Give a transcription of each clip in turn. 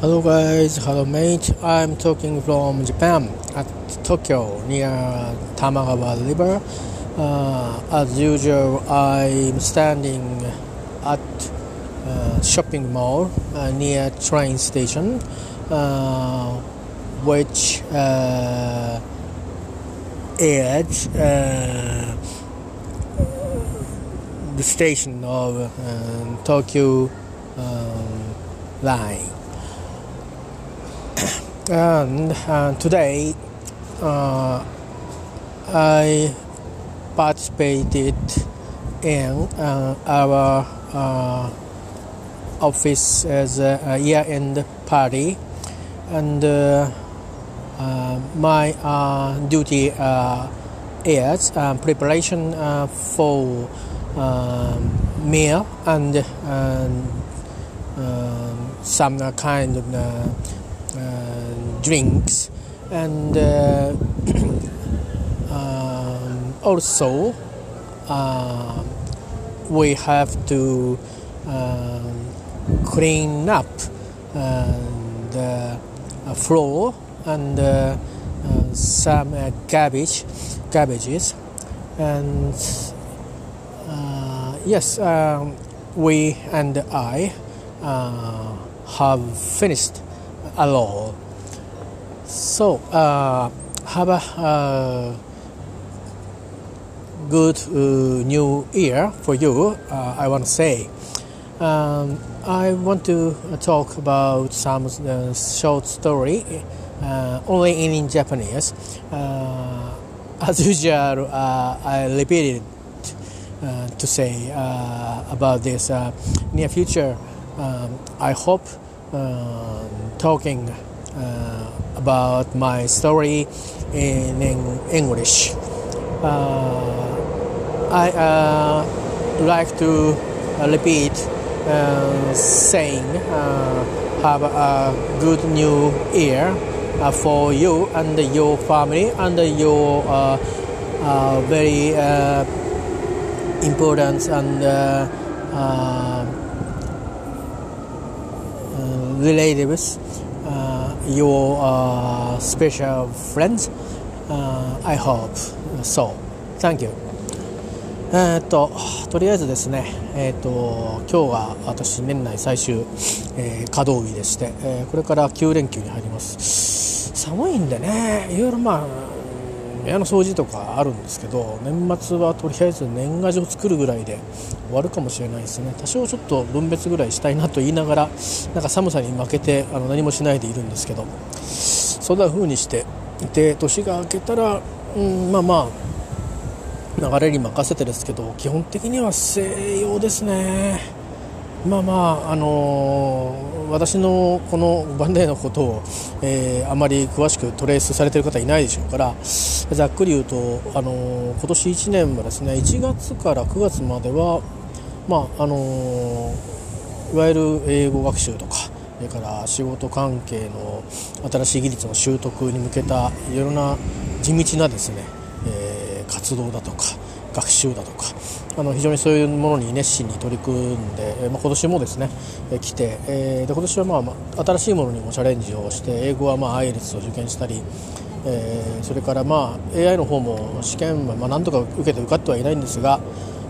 Hello guys, hello mate. I'm talking from Japan at Tokyo near Tamagawa River. Uh, as usual, I'm standing at uh, shopping mall uh, near train station, uh, which uh, is uh, the station of um, Tokyo um, line. And uh, today uh, I participated in uh, our uh, office as a, a year-end party, and uh, uh, my duty is preparation for um, meal and um, um, some kind of drinks and uh, um, also uh, we have to um, clean up uh, the uh, floor and uh, uh, some uh, garbage garbages and uh, yes um, we and I uh, have finished a lot so uh, have a uh, good uh, new year for you uh, I want to say um, I want to talk about some uh, short story uh, only in Japanese. Uh, as usual, I repeated to say about this near future. Um, I hope um talking about my story in, in English. Uh, I uh, like to repeat uh, saying uh, have a good new year uh, for you and your family and your uh, uh, very important and relatives, your uh, special friends? Uh, I hope so. Thank you. えーっととりあえずですね、えーっと今日が私年内最終、えー稼働日でして、えーこれから9連休に入ります寒いんでねいろいろまあ部屋の掃除とかあるんですけど年末はとりあえず年賀状作るぐらいで終わるかもしれないですね。多少ちょっと分別ぐらいしたいなと言いながらなんか寒さに負けてあの何もしないでいるんですけど。そんな風にしていて年が明けたら、うん、まあまあ流れに任せてですけど基本的には西洋ですね。まあまああのー私のこのバンデーのことを、えーあまり詳しくトレースされている方いないでしょうからざっくり言うと、あのー今年1年はですね1月から9月まではまああのーいわゆる英語学習とかそれから仕事関係の新しい技術の習得に向けたいろいろな地道なですね、え活動だとか学習だとかあの非常にそういうものに熱心に取り組んで、えまあ、今年もですね、え来て、えーで今年はまあ、新しいものにもチャレンジをして英語はまあ IELTS を受験したり、えーそれからまあ AI の方も試験はまあ何とか受けて受かってはいないんですが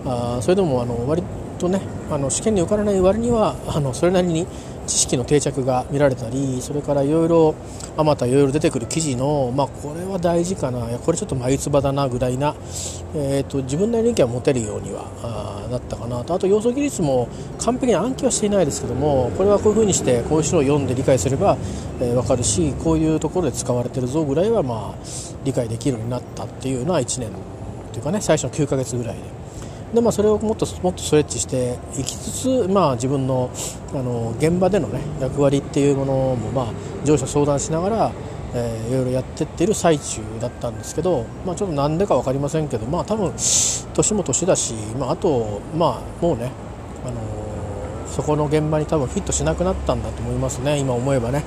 あそれでもあの割とねあの試験に受からない割にはあのそれなりに知識の定着が見られたりそれからいろいろあまたいろいろ出てくる記事の、まあ、これは大事かなこれちょっと眉唾だなぐらいな、えー、と自分なりに意見を持てるようにはなったかなとあと要素技術も完璧に暗記はしていないですけどもこれはこういうふうにしてこういう書を読んで理解すれば、え、分かるしこういうところで使われてるぞぐらいは、まあ、理解できるようになったっていうのは1年というかね最初の9ヶ月ぐらいで。でまあ、それをもっともっとストレッチしていきつつ、まあ、自分のあの現場での、ね、役割っていうものも、まあ、上司と相談しながら、えーいろいろやってっている最中だったんですけど、まあ、ちょっとなんでか分かりませんけど、まあ、多分年も年だし、まあ、あと、まあ、もうね、あのーそこの現場に多分フィットしなくなったんだと思いますね今思えばね。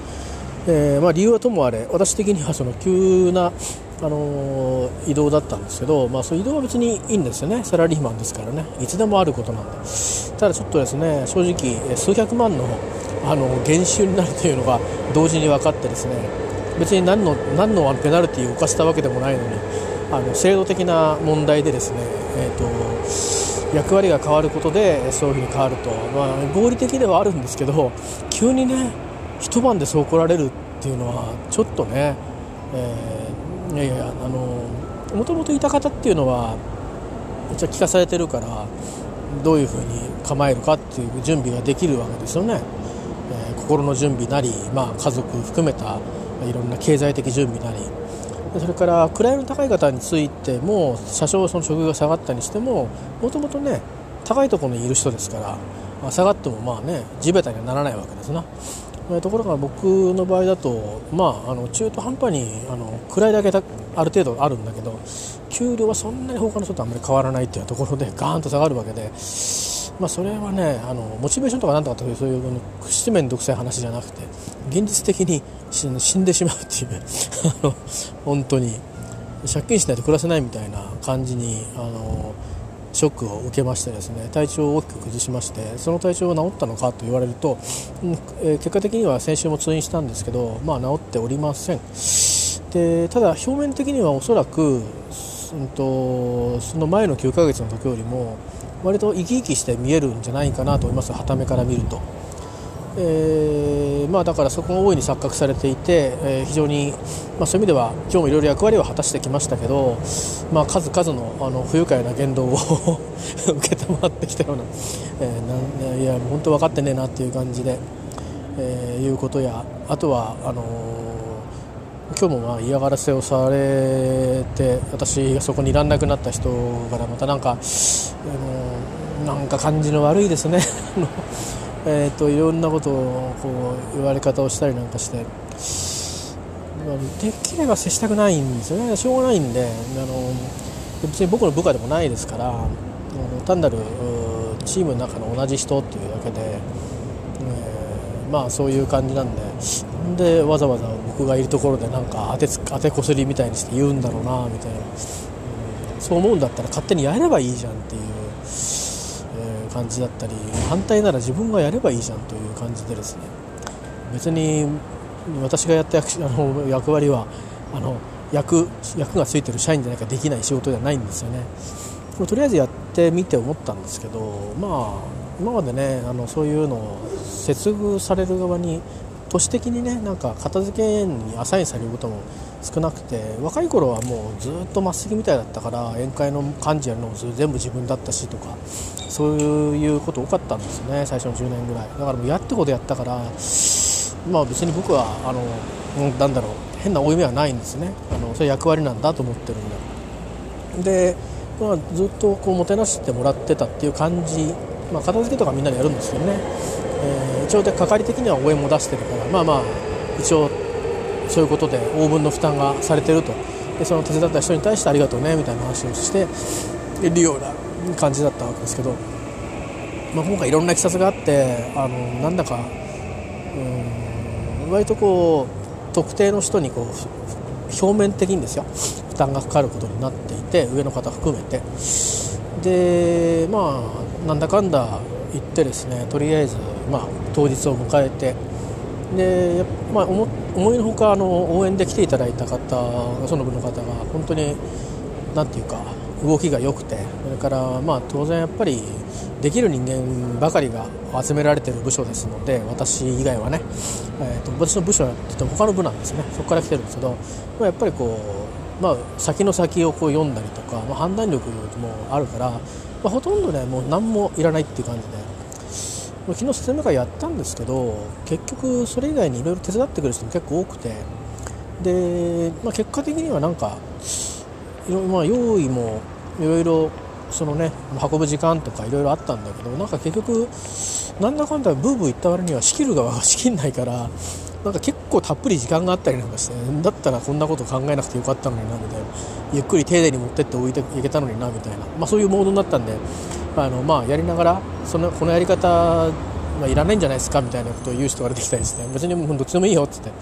えーまあ、理由はともあれ私的にはその急なあの移動だったんですけど、まあ、そう移動は別にいいんですよね。サラリーマンですからね。いつでもあることなんで。ただちょっとですね正直数百万のあの減収になるというのが同時に分かってですね別に何の何のペナルティーを犯したわけでもないのにあの制度的な問題でですね、えーと、役割が変わることでそういうふうに変わると、まあ、合理的ではあるんですけど急にね一晩でそう来られるっていうのはちょっとね、えー、いやいやあのもともといた方っていうのはじゃ聞かされてるからどういうふうに構えるかっていう準備ができるわけですよね、えー、心の準備なり、まあ、家族含めたいろんな経済的準備なり。それから位の高い方についても多少その職が下がったにしてももともとね高いところにいる人ですから、まあ、下がってもまあね地べたにはならないわけですな。ところが僕の場合だと、まあ、あの中途半端にあの位だけある程度あるんだけど給料はそんなに他の人とあんまり変わらないっていうところで ガーンと下がるわけで、まあ、それはねあのモチベーションとかなんとかというそういう七面倒くさい話じゃなくて現実的に死んでしまうっていう 本当に借金しないと暮らせないみたいな感じにあのショックを受けましてですね体調を大きく崩しましてその体調が治ったのかと言われると、え、結果的には先週も通院したんですけど、まあ、治っておりませんでただ表面的にはおそらく、うんと、その前の9ヶ月の時よりも割と生き生きして見えるんじゃないかなと思いますはためから見ると。えー、まあ、だからそこが大いに錯覚されていて、えー、非常に、まあ、そういう意味では今日もいろいろ役割を果たしてきましたけど、まあ、数々のあの不愉快な言動を 受けたまってきたような,、えー、なんいや本当分かってねえなっていう感じで、えー、いうことやあとはあの今日もまあ嫌がらせをされて私がそこにいらんなくなった人からまたなんか、あのなんか感じの悪いですね。えーと、いろんなことをこう言われ方をしたりなんかしてできれば接したくないんですよね。しょうがないんであの別に僕の部下でもないですから単なるチームの中の同じ人っていうだけで、えー、まあそういう感じなんでなんでわざわざ僕がいるところでなんか当てつ当てこすりみたいにして言うんだろうなみたいな、うん、そう思うんだったら勝手にやればいいじゃんっていう感じだったり反対なら自分がやればいいじゃんという感じでですね別に私がやった役 あの役割はあの役役がついてる社員じゃなきゃできない仕事ではないんですよね。とりあえずやってみて思ったんですけどまあ今までねあのそういうのを接遇される側に都市的にねなんか片付けにアサインされることも少なくて若い頃はもうずっとまっすぐみたいだったから宴会の幹事やるのも全部自分だったしとかそういうこと多かったんですよね最初の10年ぐらい。だからもうやってことやったからまあ別に僕はあのなんだろう変な負い目はないんですね。あのそれ役割なんだと思ってるんでで、まあ、ずっとこうもてなしてもらってたっていう感じ、まあ、片付けとかみんなでやるんですけどね、えー、一応で係的には応援も出してるからまあまあ一応そういうことで応分の負担がされてると。でその手伝った人に対してありがとうねみたいな話をしているような感じだったわけですけど、まあ、今回いろんないきさつがあってあのなんだかうん割とこう特定の人にこう表面的にですよ負担がかかることになっていて上の方含めて。でまあなんだかんだ言ってですねとりあえず、まあ、当日を迎えてで、まあ、思思いのほかあの応援で来ていただいた方その部の方が本当に何て言うか動きが良くてそれからまあ当然やっぱりできる人間ばかりが集められている部署ですので私以外はね、えーと、私の部署はっと他の部なんですねそこから来てるんですけど、まあ、やっぱりこう、まあ、先の先をこう読んだりとか、まあ、判断力もあるから、まあ、ほとんどねもう何もいらないっていう感じで。昨日説明会やったんですけど結局それ以外にいろいろ手伝ってくる人も結構多くてで、まあ、結果的にはなんかまあ、用意もいろいろそのね運ぶ時間とかいろいろあったんだけどなんか結局なんだかんだブーブー言った割には仕切る側が仕切んないからなんか結構たっぷり時間があったりなんかしてだったらこんなこと考えなくてよかったのになみたいな。ゆっくり丁寧に持ってって置いていけたのになみたいな、まあ、そういうモードになったんであの、まあ、やりながらそのこのやり方まあ、いらないんじゃないですかみたいなことを言う人が出てきたりして別にもうどっちでもいいよって言っ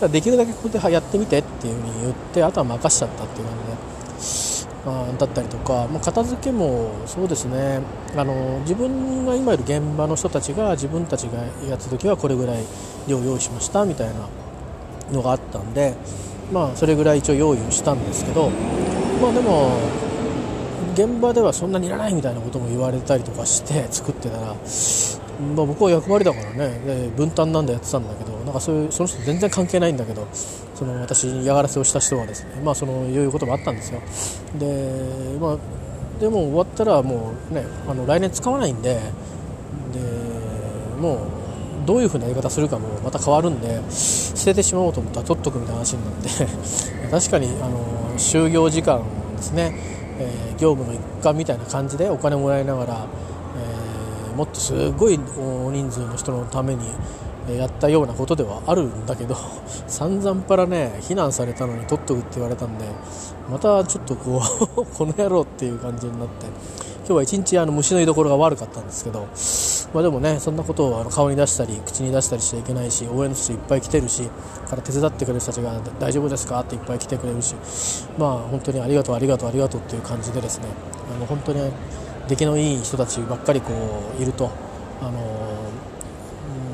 てできるだけここでやってみてっていうふうに言ってあとは任しちゃったっていう感じで、まあ、だったりとか、まあ、片付けもそうですね。あの自分が今いる現場の人たちが自分たちがやった時はこれぐらい量用意しましたみたいなのがあったんでまあそれぐらい一応用意をしたんですけどまあでも現場ではそんなにいらないみたいなことも言われたりとかして作ってたら、まあ、僕は役割だからね。分担なんでやってたんだけどなんかそういうその人全然関係ないんだけどその私に嫌がらせをした人はですねまあそのいうこともあったんですよ。で,、まあ、でも終わったらもうねあの来年使わないんででもうどういう風なやり方するかもまた変わるんで捨ててしまおうと思ったら取っとくみたいな話になって 確かにあの就業時間ですね、業務の一環みたいな感じでお金もらいながら、えー、もっとすごい大人数の人のためにやったようなことではあるんだけど 散々パラね非難されたのに取っとくって言われたんでまたちょっとこう この野郎っていう感じになって今日は一日あの虫の居所が悪かったんですけど、まあ、でもねそんなことをあの顔に出したり口に出したりしちゃいけないし応援の人いっぱい来てるしから手伝ってくれる人たちが大丈夫ですか？っていっぱい来てくれるしまあ本当にありがとうありがとうありがとうっていう感じでですねあの本当に出来のいい人たちばっかりこういるとあの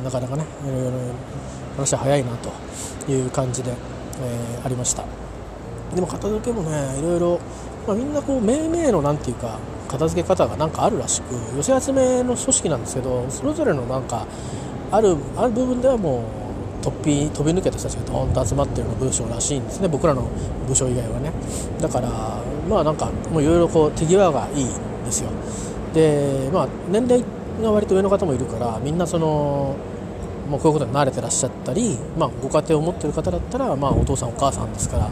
なかなかねいろいろ話は早いなという感じで、えー、ありました。でも片付けもねいろいろ、まあ、みんなこう命名のなんていうか片付け方がなんかあるらしく寄せ集めの組織なんですけどそれぞれのなんかあるある部分ではもう飛び飛び抜けた人たちがドーンと集まってるの部署らしいんですね。僕らの部署以外はね。だからまあなんかもういろいろこう手際がいいんですよ。でまあ年齢が割と上の方もいるからみんなそのもうこういうことに慣れてらっしゃったり、まあ、ご家庭を持ってる方だったら、まあ、お父さんお母さんですから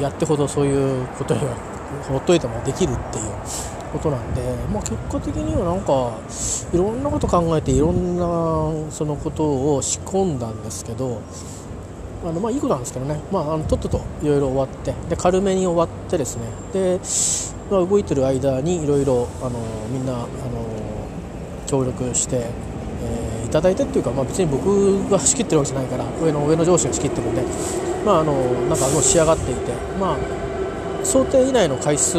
やってほどそういうことにはほっといてもできるっていうことなんで、まあ、結果的にはなんかいろんなこと考えていろんなそのことを仕込んだんですけどあのまあいいことなんですけどね、まあ、あのとっとといろいろ終わってで軽めに終わってですね。で、まあ、動いてる間にいろいろみんなあの協力して、えー、いただいてっていうか、まあ、別に僕が仕切ってるわけじゃないから上の上の上司が仕切ってるんで、まあ、あのなんかもう仕上がっていて、まあ、想定以内の回数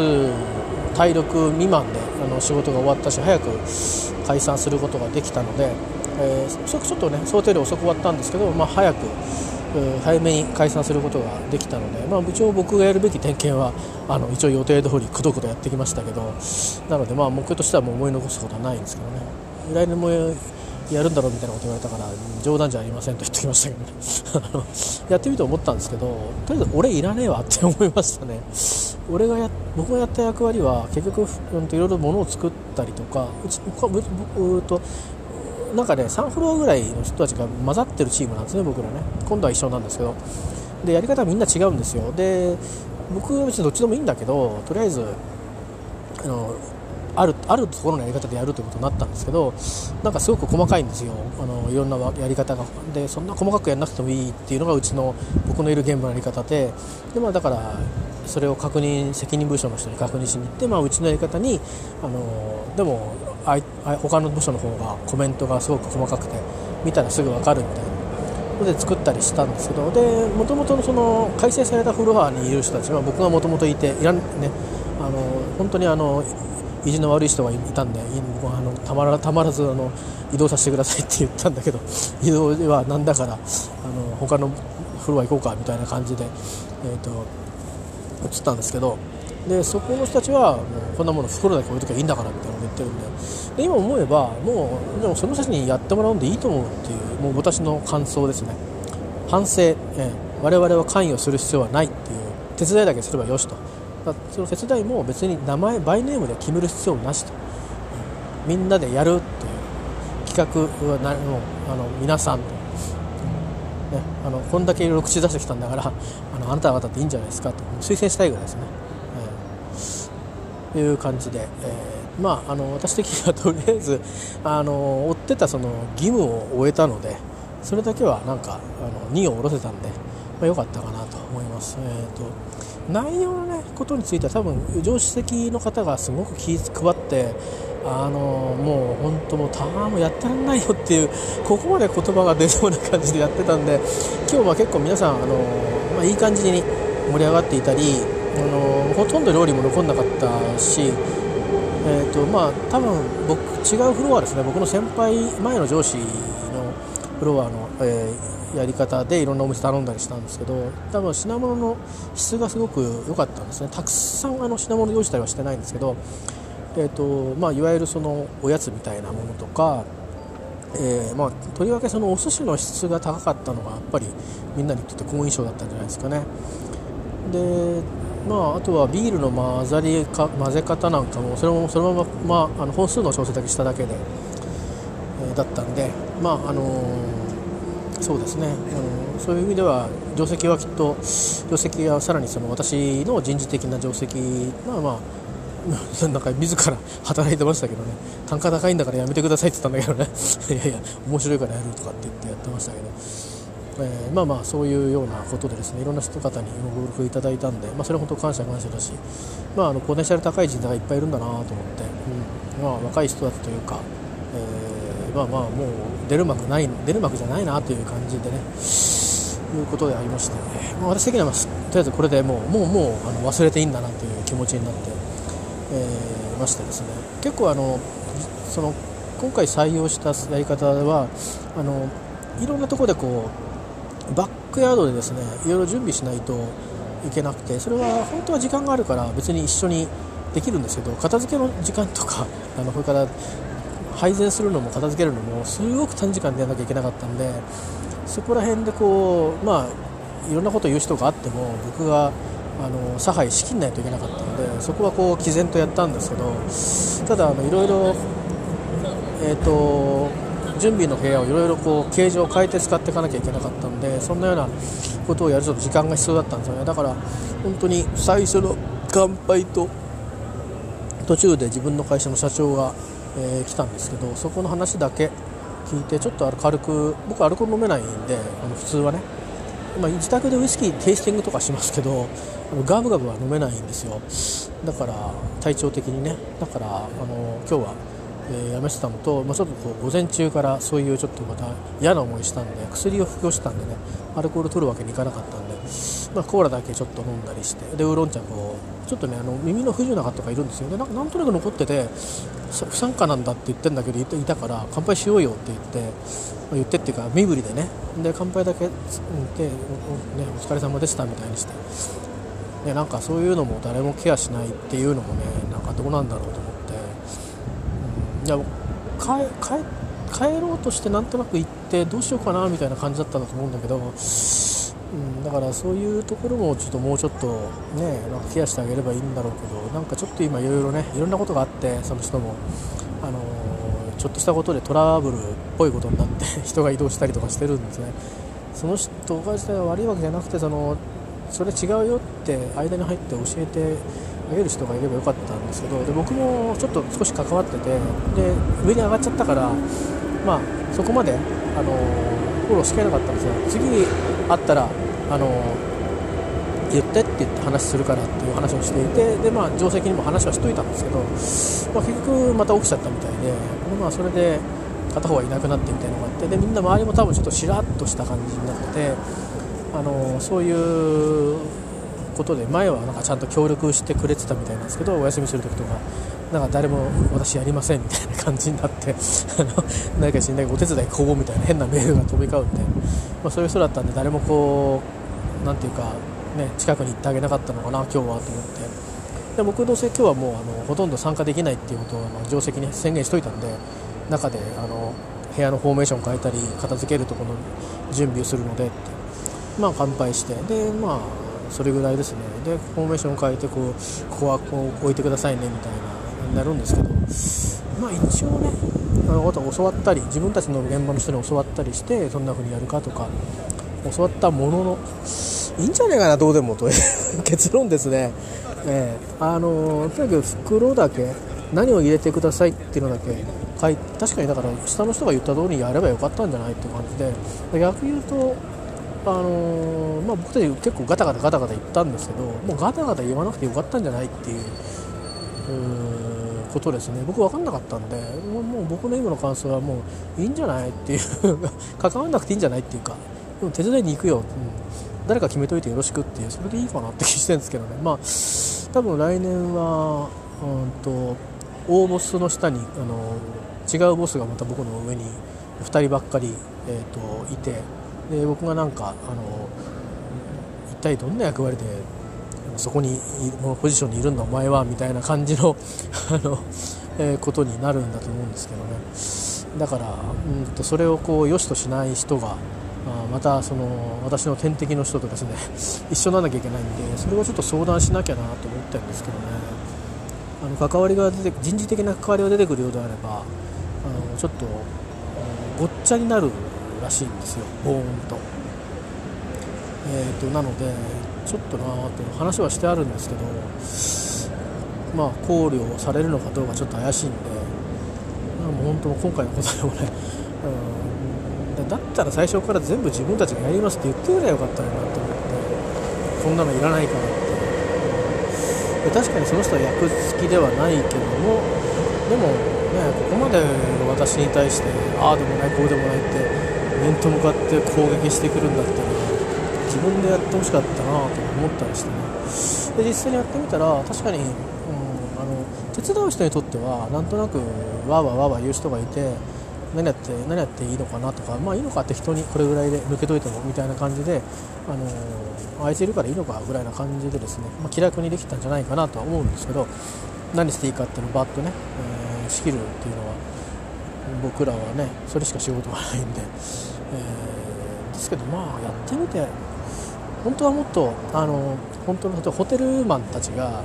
体力未満であの仕事が終わったし早く解散することができたので、えー、ちょっとね想定より遅く終わったんですけど、まあ、早く早めに解散することができたので、まあ、一応僕がやるべき点検はあの一応予定通りくどくどやってきましたけどなのでまあ目標としてはもう思い残すことはないんですけどね。来年もやるんだろうみたいなこと言われたから冗談じゃありませんと言ってきましたけどね。やってみて思ったんですけどとりあえず俺いらねえわって思いましたね。俺がや僕がやった役割は結局、うん、いろいろ物を作ったりとかうちうとなんかね3フロアぐらいの人たちが混ざってるチームなんですね僕らね。今度は一緒なんですけど。でやり方はみんな違うんですよ。で僕は別にどっちでもいいんだけどとりあえずあのあるあるところのやり方でやるということになったんですけどなんかすごく細かいんですよ。あのいろんなやり方が。でそんな細かくやらなくてもいいっていうのがうちの僕のいる現場のやり方で。で、まあ、だからそれを確認責任部署の人に確認しに行って、まあ、うちのやり方にあのでもあ他の部署の方がコメントがすごく細かくて見たらすぐ分かるみたいな。ので作ったりしたんですけど。でもともとその改正されたフロアにいる人たちは僕がもともといていらん、ね、あの本当にあの意地の悪い人がいたんであのたまらたまらずあの移動させてくださいって言ったんだけど 移動はなんだからあの他のフロア行こうかみたいな感じで、えーと、移ったんですけどでそこの人たちはもうこんなもの袋だけ置いときゃいいんだからみたいなこと言ってるんでで今思えばもうでもその人たちにやってもらうんでいいと思うっていうもう私の感想ですね。反省、えー、我々は関与する必要はないっていう手伝いだけすればよしと。その手伝いも別に名前バイネームで決める必要なしと、みんなでやるっていう企画はなもあの皆さんと、ね、あのこんだけいろいろ口出してきたんだからあのあなた方っていいんじゃないですかと。推薦したいぐらいですね、えー、いう感じで、えー、まああの私的にはとりあえずあの追ってたその義務を終えたのでそれだけはなんかあの2を下ろせたんで、まあ、よかったかなと思います。えーと内容の、ね、ことについては多分上司席の方がすごく気配ってあのもう本当もうたまもやってらんないよっていうここまで言葉が出そうな感じでやってたんで今日は結構皆さんあの、まあ、いい感じに盛り上がっていたりあのほとんど料理も残んなかったし、えーとまあ、多分僕違うフロアですね。僕の先輩前の上司フロアの、えー、やり方でいろんなお店頼んだりしたんですけど多分品物の質がすごく良かったんですね。たくさんあの品物用意したりはしてないんですけどえーとまあ、いわゆるそのおやつみたいなものとか、えー、まあ、とりわけそのお寿司の質が高かったのがやっぱりみんなにとって好印象だったんじゃないですかね。で、まあ、あとはビールの混ざりか混ぜ方なんかもそれもそのまま、まあ、あの本数の調整だけしただけで、だったんで、まああの、そうですね、あのそういう意味では定石はきっと定石はさらにその私の人事的な定石まあまあ なんか自ら働いてましたけどね。単価高いんだからやめてくださいって言ったんだけどね。いやいや面白いからやるとかって言ってやってましたけど、えー、まあまあそういうようなことでですねいろんな人方にご協力いただいたんで、まあ、それは本当感謝感謝だし、まあ、あのポテンシャル高い人材がいっぱいいるんだなと思って、うん。まあ、若い人だったというか、まあまあもう出る幕ない出る幕じゃないなという感じでね。いうことでありまして、まあ、私的には、とりあえずこれでもうもうもうあの忘れていいんだなという気持ちになってえー、ましてですね。結構あのその今回採用したやり方はあのいろんなところでこうバックヤードでですねいろいろ準備しないといけなくてそれは本当は時間があるから別に一緒にできるんですけど片付けの時間とかあのこれから配膳するのも片付けるのもすごく短時間でやらなきゃいけなかったんでそこら辺でこうまあいろんなことを言う人があっても僕があの差配しきんないといけなかったのでそこはこう毅然とやったんですけどただあのいろいろ、えーと、準備の部屋をいろいろこう形状を変えて使っていかなきゃいけなかったのでそんなようなことをやるちょっと時間が必要だったんですよね。だから本当に最初の乾杯と途中で自分の会社の社長が、えー、来たんですけどそこの話だけ聞いてちょっと軽く僕アルコール飲めないんであの普通はねまあ、自宅でウイスキーテイスティングとかしますけどガブガブは飲めないんですよ。だから体調的にね。だからあの今日は、えー、やめてたのと、まあ、ちょっとこう午前中からそういうちょっとまた嫌な思いしたんで薬を服用したんでねアルコール取るわけにいかなかったんで、まあ、コーラだけちょっと飲んだりして。でウーロン茶こうちょっとねあの耳の不自由な方がいるんですよね。なんとなく残ってて不参加なんだって言ってんだけどいたから乾杯しようよって言ってま言ってっていうか身振りでね。で乾杯だけで、ね、お疲れ様でしたみたいにして。でなんかそういうのも誰もケアしないっていうのもねなんかどうなんだろうと思って、うん、いや帰帰ろうとしてなんとなく行ってどうしようかなみたいな感じだったんだと思うんだけど、うん、だからそういうところもちょっともうちょっとねなんかケアしてあげればいいんだろうけどなんかちょっと今いろいろねいろんなことがあってその人もあのちょっとしたことでトラブルっぽいことになって 人が移動したりとかしてるんですね。その人が自体は悪いわけじゃなくてそのそれ違うよって間に入って教えてあげる人がいればよかったんですけどで僕もちょっと少し関わっててで上に上がっちゃったからまあそこまであのフォローしきれなかったんですよ次会ったらあの言ってって言って話するからっていう話をしていてで、まあ、定石にも話はしといたんですけど、まあ、結局また起きちゃったみたいでで、まあ、それで片方はいなくなってみたいなのがあってでみんな周りも多分ちょっとしらっとした感じになってあのそういうことで前はなんかちゃんと協力してくれてたみたいなんですけどお休みする時とか。なんか誰も私やりませんみたいな感じになってあの何かしんないお手伝いこうみたいな変なメールが飛び交うみたいな、まあ、そういう人だったんで誰もこう何ていうかね、近くに行ってあげなかったのかな今日はと思って。で僕どうせ今日はもうあのほとんど参加できないっていうことをあ定石に宣言しといたんで中であの部屋のフォーメーション変えたり片付けるところの準備をするのでって。まあ乾杯して。でまあそれぐらいですね。でフォーメーション変えてこうここはこう置いてくださいねみたいな。になるんですけどまあ一応ねあの教わったり自分たちの現場の人に教わったりしてどんな風にやるかとか教わったもののいいんじゃないかなどうでもという結論ですね、えー、あのとにかく袋だけ何を入れてくださいっていうのだけ書い確かにだから下の人が言った通りにやればよかったんじゃないっていう感じで逆に言うとあのー、まあ、僕たち結構ガタガタガタガタ言ったんですけどもうガタガタ言わなくてよかったんじゃないっていうことですね。僕分かんなかったんでもうもう僕の今の感想はもういいんじゃないっていう 関わらなくていいんじゃないっていうかでも手伝いに行くよ、うん、誰か決めといてよろしくっていうそれでいいかなって気してるんですけどね。まあ多分来年はうんと大ボスの下にあの違うボスがまた僕の上に2人ばっかり、えーと、いてで僕がなんかあの一体どんな役割でそこにこのポジションにいるんだお前はみたいな感じのあの、えー、ことになるんだと思うんですけどねだからうんとそれをこう良しとしない人がまたその私の天敵の人とですね 一緒にならなきゃいけないんでそれをちょっと相談しなきゃなと思ってるんですけどねあの関わりが出て人事的な関わりが出てくるようであればあのちょっとごっちゃになるらしいんですよボーンと。えーと、なのでちょっとなと話はしてあるんですけどまあ考慮されるのかどうかちょっと怪しいんでもう本当今回の答えもね、うん、だったら最初から全部自分たちがやりますって言ってくればよかったのになと思ってこんなのいらないからって。で確かにその人は役付きではないけどもでもねここまで私に対してああでもないこうでもないって面と向かって攻撃してくるんだったら自分でやってほしかったなと思ったりしてね。で実際にやってみたら確かに、うん、あの手伝う人にとってはなんとなくわーわーわーわ言う人がいて何やって何やっていいのかなとかまあいいのかって人にこれぐらいで抜けといてもみたいな感じであのあいついるからいいのかぐらいな感じでですね、まあ、気楽にできたんじゃないかなとは思うんですけど何していいかっていうのをバッとね、えー、仕切るっていうのは僕らはねそれしか仕事がないんで、えー、ですけどまあやってみて本当はもっとあの本当のホテルマンたちがあの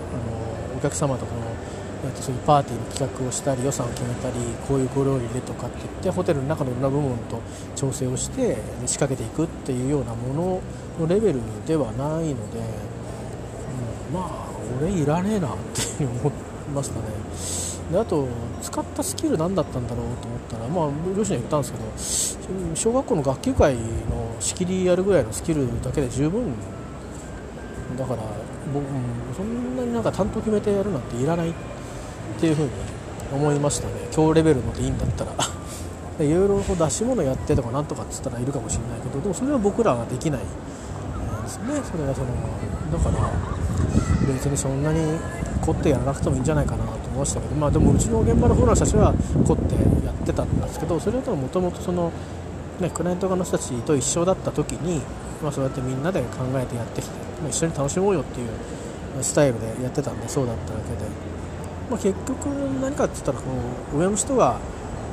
お客様とこの、えー、とそういうパーティーの企画をしたり予算を決めたりこういうご料理でとかって言ってホテルの中のいろんな部分と調整をして仕掛けていくっていうようなもののレベルではないので、うん、まあ俺いらねえなって思いましたね。であと使ったスキル何だったんだろうと思ったら、まあ、両親に言ったんですけど小学校の学級会の仕切りやるぐらいのスキルだけで十分だから僕、そんなになんか担当決めてやるなんていらないっていうふうに思いましたね。今日レベルのでいいんだったら。いろいろ出し物やってとかなんとかっつったらいるかもしれないけどでもそれは僕らはできない。ですね。それはそのだから別にそんなに凝ってやらなくてもいいんじゃないかなと。ましたけど、まあ、でもうちの現場のフォローたちは凝ってやってたんですけどそれともともとその、ね、クライアント側の人たちと一緒だった時に、まあ、そうやってみんなで考えてやってきて、まあ、一緒に楽しもうよっていうスタイルでやってたんでそうだっただけで、まあ、結局何かって言ったらこう上の人が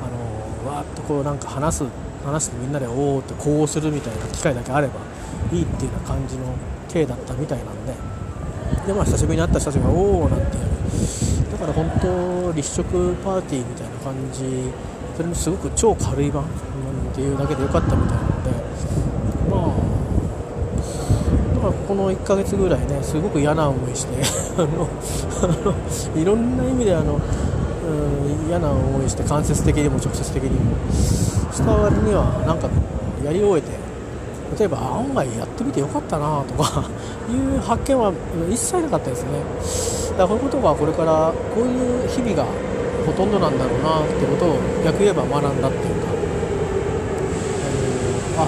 あのわーっとこうなんか話す話してみんなでおおってこうするみたいな機会だけあればいいっていうような感じの体だったみたいなんで。でまあ久しぶりに会った人たちがおおなんてやるだから本当立食パーティーみたいな感じ。それにすごく超軽い版っていうだけでよかったみたいなので。まあだからこの1ヶ月ぐらいねすごく嫌な思いして あのいろんな意味であの嫌な思いして間接的にも直接的にも。した割にはなんかやり終えて例えば案外やってみてよかったなとか いう発見は一切なかったですね。だからこういうことがこれからこういう日々がほとんどなんだろうなってことを逆言えば学んだっていうか、えあ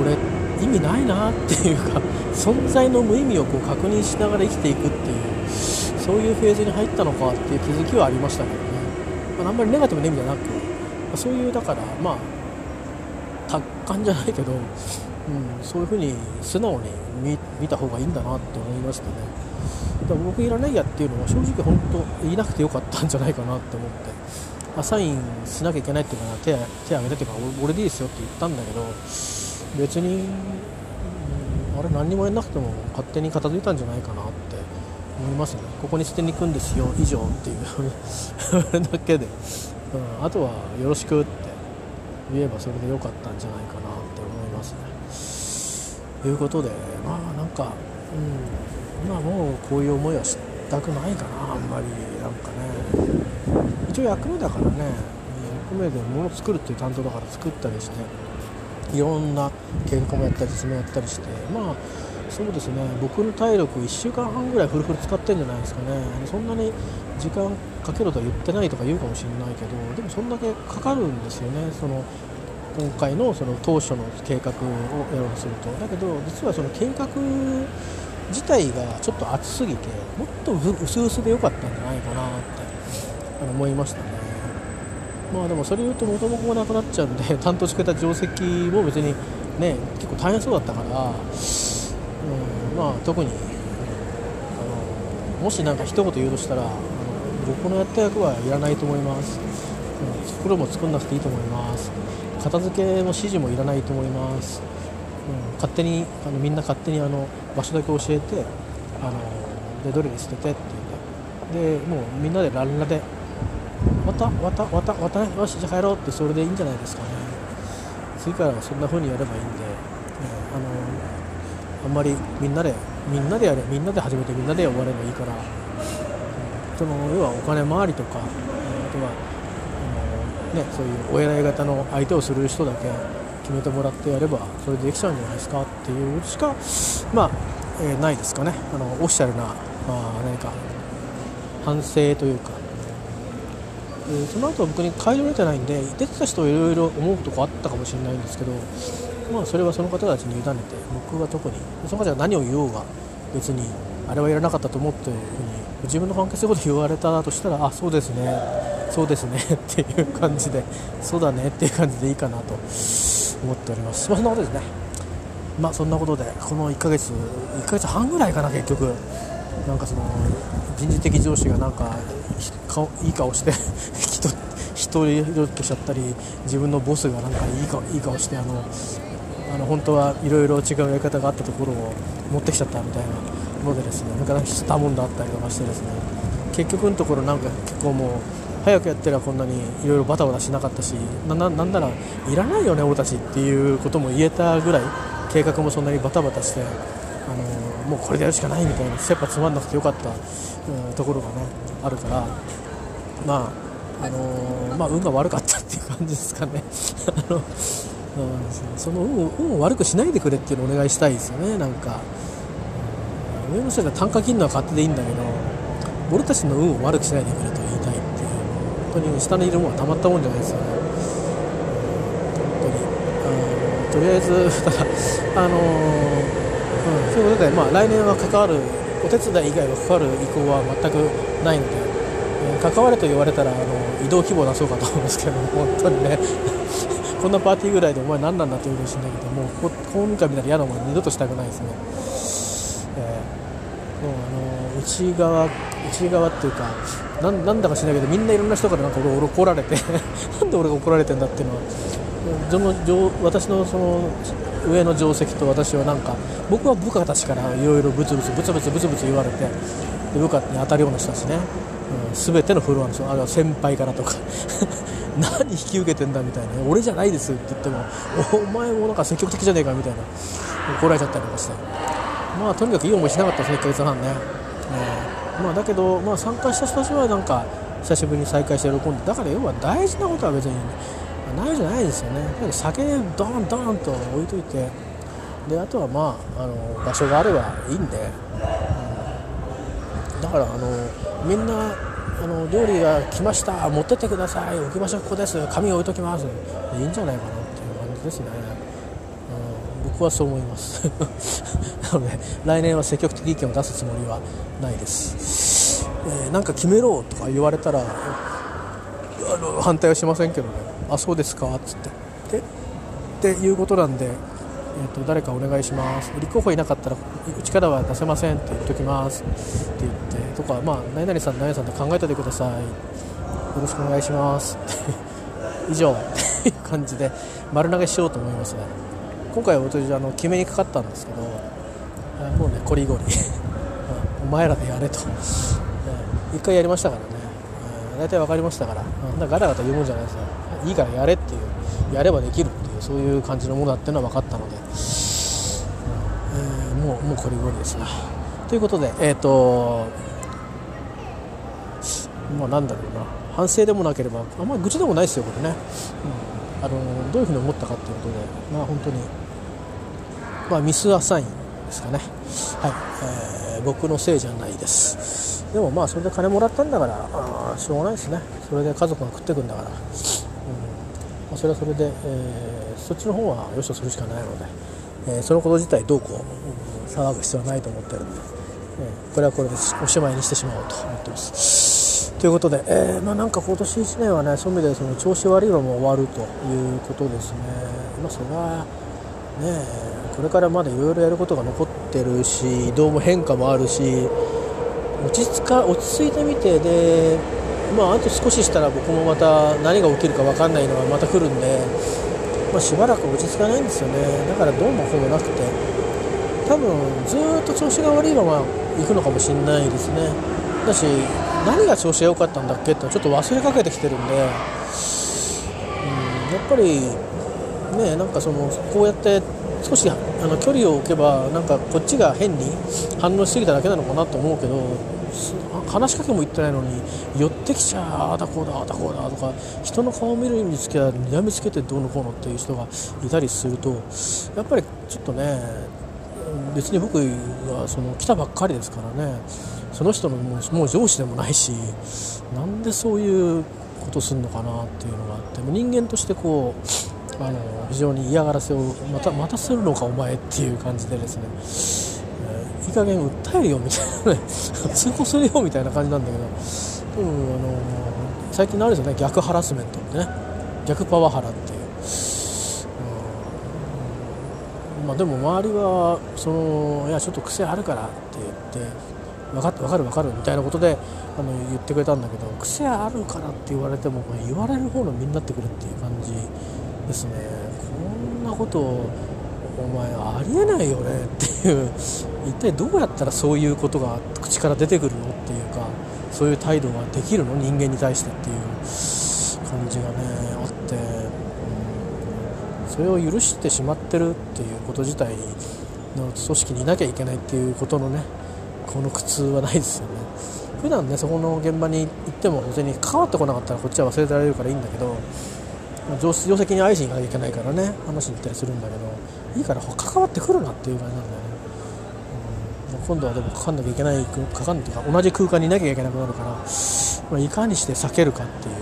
俺意味ないなっていうか 存在の無意味をこう確認しながら生きていくっていうそういうフェーズに入ったのかっていう気づきはありましたけどね、まあ、あんまりネガティブな意味じゃなく、ま、そういうだからまあ達観じゃないけどうん、そういうふうに素直に見た方がいいんだなって思いましたね。だから僕いらないやっていうのは正直本当いなくてよかったんじゃないかなって思って。アサインしなきゃいけないっていうかな手手挙げてっていうか俺でいいですよって言ったんだけど別に、うん、あれ何にもやんなくても勝手に片付いたんじゃないかなって思いますね。ここに捨てに行くんですよ以上っていうそれだけで、うん、あとはよろしくって言えばそれでよかったんじゃないかないうことでまあなんか、うん、まあもうこういう思いはしたくないかなあんまりなんかね。一応役目だからね役目で物作るっていう担当だから作ったりしていろんな計画もやったり説明やったりしてまあそうですね僕の体力1週間半ぐらいフルフル使ってるんじゃないですかね。そんなに時間かけろとは言ってないとか言うかもしれないけどでもそんだけかかるんですよね。その今回のその当初の計画をやろうとするとだけど実はその計画自体がちょっと厚すぎてもっと薄々で良かったんじゃないかなって思いましたねまあでもそれ言うと元々がなくなっちゃうんで担当してくれた定石も別にね結構大変そうだったから、うん、まあ特に、あのもし何か一言言うとしたらあの僕のやった役はいらないと思います、うん、袋も作んなくていいと思います片付けの指示もいらないと思います、うん、勝手にあのみんな勝手にあの場所だけ教えてあのでどれに捨ててって言ってでもうみんなでランラでまたまたまたまたねよしじゃあ帰ろうってそれでいいんじゃないですかね。次からはそんな風にやればいいんで、ね、あのあんまりみんなでみんなでやれみんなで始めてみんなで終わればいいから、うん、その要はお金回りとか、あとは、ね、そういうお偉い方の相手をする人だけ決めてもらってやればそれでできちゃうんじゃないですか？っていうしかまあ、えー、ないですかね。あのオフィシャルな、まあ、何か反省というか。でその後は僕に帰られてないんで出てた人はいろいろ思うとこあったかもしれないんですけど、まあ、それはその方たちに委ねて僕は特にその方が何を言おうが別にあれはいらなかったと思ってるふうに自分の関係すること言われたとしたらあそうですね。そうですね。っていう感じで。そうだね。っていう感じでいいかなと思っております、まあ、そんなことですね。まあそんなことでこの1ヶ月1ヶ月半ぐらいかな結局。なんかその人事的上司がなんか顔いい顔して 人一人としちゃったり自分のボスがなんかいい顔いい顔してあのあの本当はいろいろ違うやり方があったところを持ってきちゃったみたいなのでですねなんかしたもんだったりとかしてですね。結局のところなんか結構もう早くやってりゃこんなにいろいろバタバタしなかったしなんならいらないよね俺たちっていうことも言えたぐらい計画もそんなにバタバタしてあのもうこれでやるしかないみたいな切羽詰まんなくてよかった、うん、ところがねあるからまああのー、まあ、運が悪かったっていう感じですかね。あの、うん、その運運を悪くしないでくれっていうのをお願いしたいですよねなんか、上の人が単価切るのは勝手でいいんだけど俺たちの運を悪くしないでくれという。当に下にいるものはたまったもんじゃないですよね。本当に。あとりあえずただあのうん、そういうことで、まあ、来年は関わるお手伝い以外は関わる意向は全くないので、えー、関われと言われたらあの移動規模を出そうかと思うんですけど 本当にね。こんなパーティーぐらいでお前何なんだって言うかもしれないけどもう公民館みたいな嫌なもの二度としたくないですね、えー、もうあの内側内側っていうかなんだかしないけどみんないろんな人からなんか俺怒られて なんで俺が怒られてんだっていうのはその私のその上の定石と私はなんか僕は部下たちからいろいろブツブツブツブツブツブツ言われて部下に当たるような人たちね、うん、全てのフロアの人あるいは先輩からとか 何引き受けてんだみたいな俺じゃないですって言ってもお前もなんか積極的じゃねえかみたいな怒られちゃったりとかして。まあとにかくいい思いしなかったですね1ヶ月半ね、えー、まあ、だけど、まあ、参加した人たちはなんか久しぶりに再会して喜んでだから要は大事なことは別に、ないじゃないですよね。酒ドーンドーンと置いといて。であとはまああの場所があればいいんで、うん、だからあのみんなあの料理が来ました持ってってください。置き場所ここです。紙置いときます。いいんじゃないかなっていう感じですね、僕はそう思います。なので来年は積極的意見を出すつもりはないです、えー、なんか決めろとか言われたらあの反対はしませんけどね。あそうですかっつって。でっていうことなんで、えーと、誰かお願いします。立候補いなかったらうちからは出せませんって言っときます。って言ってとかまあ何々さん何々さんと考えておいてください。よろしくお願いします。以上。っ ていう感じで丸投げしようと思いますね。今回私あの決めにかかったんですけどもうねこりごりお前らでやれと。一回やりましたからね。大体分かりましたから、うん、だガタガタ言うもんじゃないですよ。いいからやれっていう。やればできるっていうそういう感じのものだっていうのは分かったので、えー、もうもうこれごりですな。ということでえっ、ー、とまあなんだろうな。反省でもなければあんまり愚痴でもないですよこれね、うん、あのどういうふうに思ったかっていうことでまあ本当にまあミスアサインですかね。はい、えー、僕のせいじゃないです。でもまあそれで金もらったんだからあしょうがないですね。それで家族が食ってくんだから、うん。まあ、それはそれで、えー、そっちの方はよしとするしかないので、えー、そのこと自体どうこう、うん、騒ぐ必要はないと思ってるんで、えー、これはこれでおしまいにしてしまおうと思ってます。ということで、えー、まあ、なんか今年1年はねそういう意味でその調子悪いのも終わるということですね、まあ、それはねこれからまだいろいろやることが残ってるし移動も変化もあるし落ち着か落ち着いてみてで、まあ、あと少ししたら僕もまた何が起きるか分かんないのがまた来るんで、まあ、しばらく落ち着かないんですよね。だからどうもほぼなくて。多分ずっと調子が悪いまま行くのかもしれないですね。だし何が調子が良かったんだっけってちょっと忘れかけてきてるんで、うん、やっぱりねなんかそのこうやって少しあの距離を置けばなんかこっちが変に反応しすぎただけなのかなと思うけど話しかけも言ってないのに寄ってきちゃああだこうだああだこうだとか人の顔を見るにつけは睨みつけてどうのこうのっていう人がいたりするとやっぱりちょっとね別に僕はその来たばっかりですからねその人のもうもう上司でもないしなんでそういうことするのかなっていうのがあって人間としてこうあの非常に嫌がらせをまたまたするのかお前っていう感じでですね、えー、いい加減訴えるよみたいなね。通報するよみたいな感じなんだけど、うん、あの最近のあるですよね。逆ハラスメントってね。逆パワハラっていう、うん。まあ、でも周りはそのいやちょっと癖あるからって言って分かっ分かる分かるみたいなことであの言ってくれたんだけど癖あるからって言われても言われる方の身になってくるっていう感じですね。こんなことお前ありえないよねっていう。一体どうやったらそういうことが口から出てくるのっていうかそういう態度ができるの人間に対してっていう感じがねあって、うん、それを許してしまってるっていうこと自体の組織にいなきゃいけないっていうことのねこの苦痛はないですよね。普段ねそこの現場に行っても別に関わってこなかったらこっちは忘れてられるからいいんだけど定石に愛しに行かなきゃいけないからね話に行ったりするんだけどいいから関わってくるなっていう感じなんだよね、うん、今度はでもかかんなきゃいけないかかんというか同じ空間にいなきゃいけなくなるから、まあ、いかにして避けるかってい